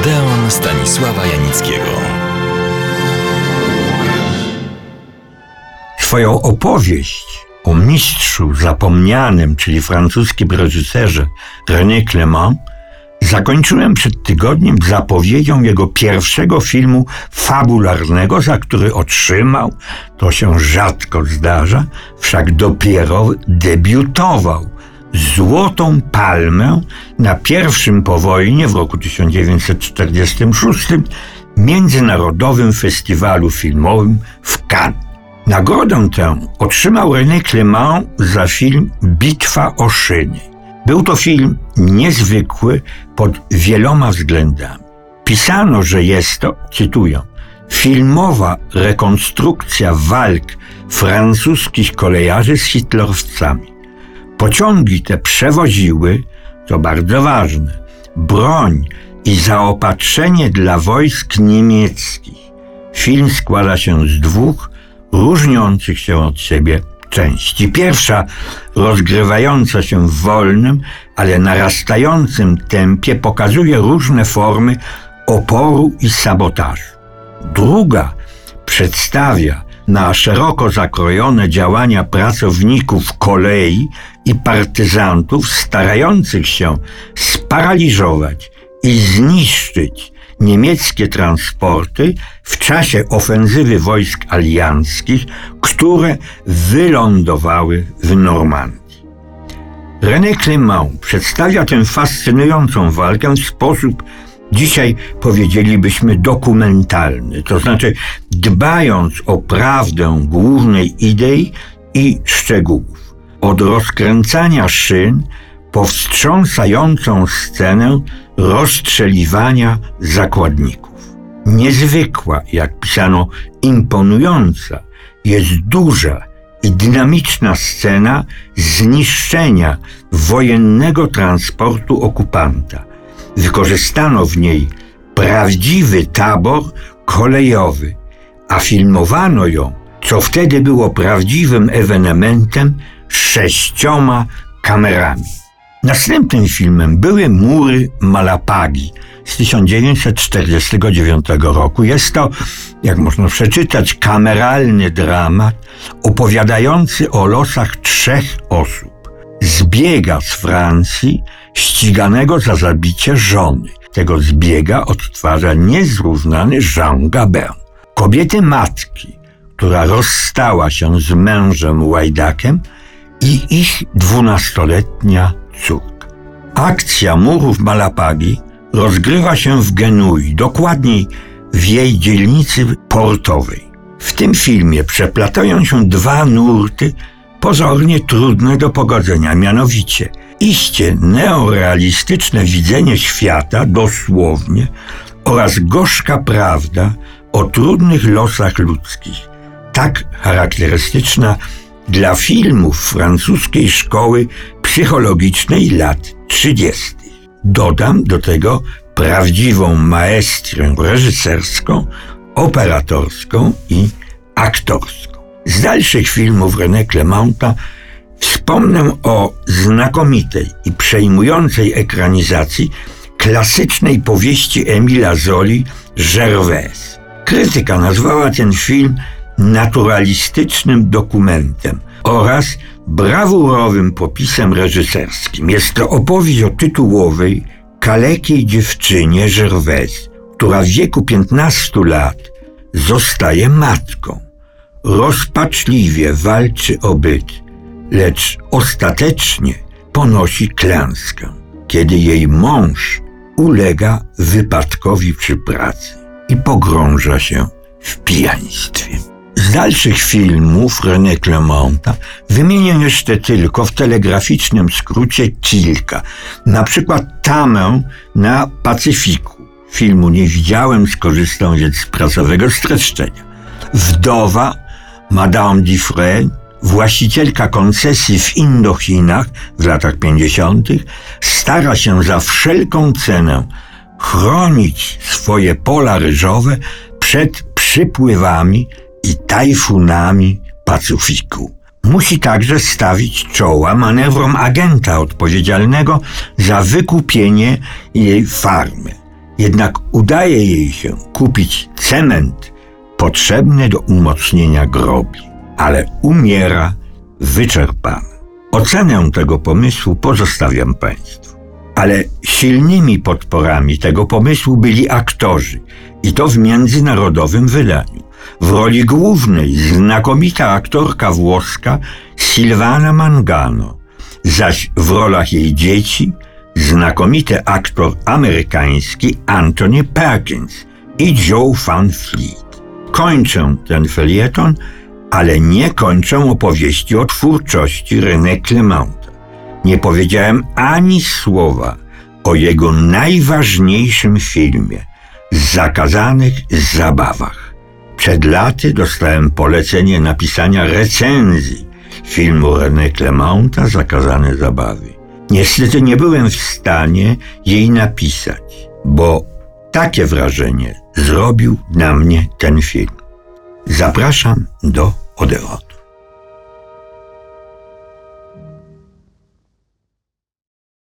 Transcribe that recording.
Odeon Stanisława Janickiego. Swoją opowieść o mistrzu zapomnianym, czyli francuskim reżyserze René Clément, zakończyłem przed tygodniem zapowiedzią jego pierwszego filmu fabularnego, za który otrzymał, to się rzadko zdarza, wszak dopiero debiutował Złotą Palmę na pierwszym po wojnie w roku 1946 Międzynarodowym Festiwalu Filmowym w Cannes. Nagrodę tę otrzymał René Clément za film Bitwa o Szyny. Był to film niezwykły pod wieloma względami. Pisano, że jest to, cytuję, filmowa rekonstrukcja walk francuskich kolejarzy z hitlerowcami. Pociągi te przewoziły, to bardzo ważne, broń i zaopatrzenie dla wojsk niemieckich. Film składa się z dwóch różniących się od siebie części. Pierwsza, rozgrywająca się w wolnym, ale narastającym tempie, pokazuje różne formy oporu i sabotażu. Druga przedstawia na szeroko zakrojone działania pracowników kolei i partyzantów starających się sparaliżować i zniszczyć niemieckie transporty w czasie ofensywy wojsk alianckich, które wylądowały w Normandii. René Clément przedstawia tę fascynującą walkę w sposób dzisiaj powiedzielibyśmy dokumentalny, to znaczy dbając o prawdę głównej idei i szczegółów. Od rozkręcania szyn po wstrząsającą scenę rozstrzeliwania zakładników. Niezwykła, jak pisano, imponująca, jest duża i dynamiczna scena zniszczenia wojennego transportu okupanta. Wykorzystano w niej prawdziwy tabor kolejowy, a filmowano ją, co wtedy było prawdziwym ewenementem, sześcioma kamerami. Następnym filmem były Mury Malapagi z 1949 roku. Jest to, jak można przeczytać, kameralny dramat opowiadający o losach trzech osób. Zbiega z Francji, ściganego za zabicie żony. Tego zbiega odtwarza niezrównany Jean Gabin. Kobiety matki, która rozstała się z mężem Łajdakiem i ich dwunastoletnia córka. Akcja murów Malapagi rozgrywa się w Genui, dokładniej w jej dzielnicy portowej. W tym filmie przeplatają się dwa nurty pozornie trudne do pogodzenia, mianowicie iście neorealistyczne widzenie świata, dosłownie, oraz gorzka prawda o trudnych losach ludzkich, tak charakterystyczna dla filmów francuskiej szkoły psychologicznej lat 30. Dodam do tego prawdziwą maestrę reżyserską, operatorską i aktorską. Z dalszych filmów René Clementa wspomnę o znakomitej i przejmującej ekranizacji klasycznej powieści Emila Zoli Gervais. Krytyka nazwała ten film naturalistycznym dokumentem oraz brawurowym popisem reżyserskim. Jest to opowieść o tytułowej, kalekiej dziewczynie Gervais, która w wieku 15 lat zostaje matką. Rozpaczliwie walczy o byt, lecz ostatecznie ponosi klęskę, kiedy jej mąż ulega wypadkowi przy pracy i pogrąża się w pijaństwie. Z dalszych filmów René Clementa wymienię jeszcze tylko w telegraficznym skrócie kilka. Na przykład Tamę na Pacyfiku. Filmu nie widziałem, skorzystam więc z pracowego streszczenia. Wdowa Madame Dufresne, właścicielka koncesji w Indochinach w latach 50., stara się za wszelką cenę chronić swoje pola ryżowe przed przypływami i tajfunami Pacyfiku. Musi także stawić czoła manewrom agenta odpowiedzialnego za wykupienie jej farmy. Jednak udaje jej się kupić cement potrzebny do umocnienia grobi, ale umiera wyczerpana. Ocenę tego pomysłu pozostawiam Państwu. Ale silnymi podporami tego pomysłu byli aktorzy i to w międzynarodowym wydaniu. W roli głównej znakomita aktorka włoska Silvana Mangano, zaś w rolach jej dzieci znakomity aktor amerykański Anthony Perkins i Joe Van Fleet. Kończę ten felieton, ale nie kończę opowieści o twórczości René Clementa. Nie powiedziałem ani słowa o jego najważniejszym filmie Zakazanych zabawach. Przed laty dostałem polecenie napisania recenzji filmu René Clementa Zakazane zabawy. Niestety nie byłem w stanie jej napisać, bo takie wrażenie zrobił na mnie ten film. Zapraszam do Odeonu.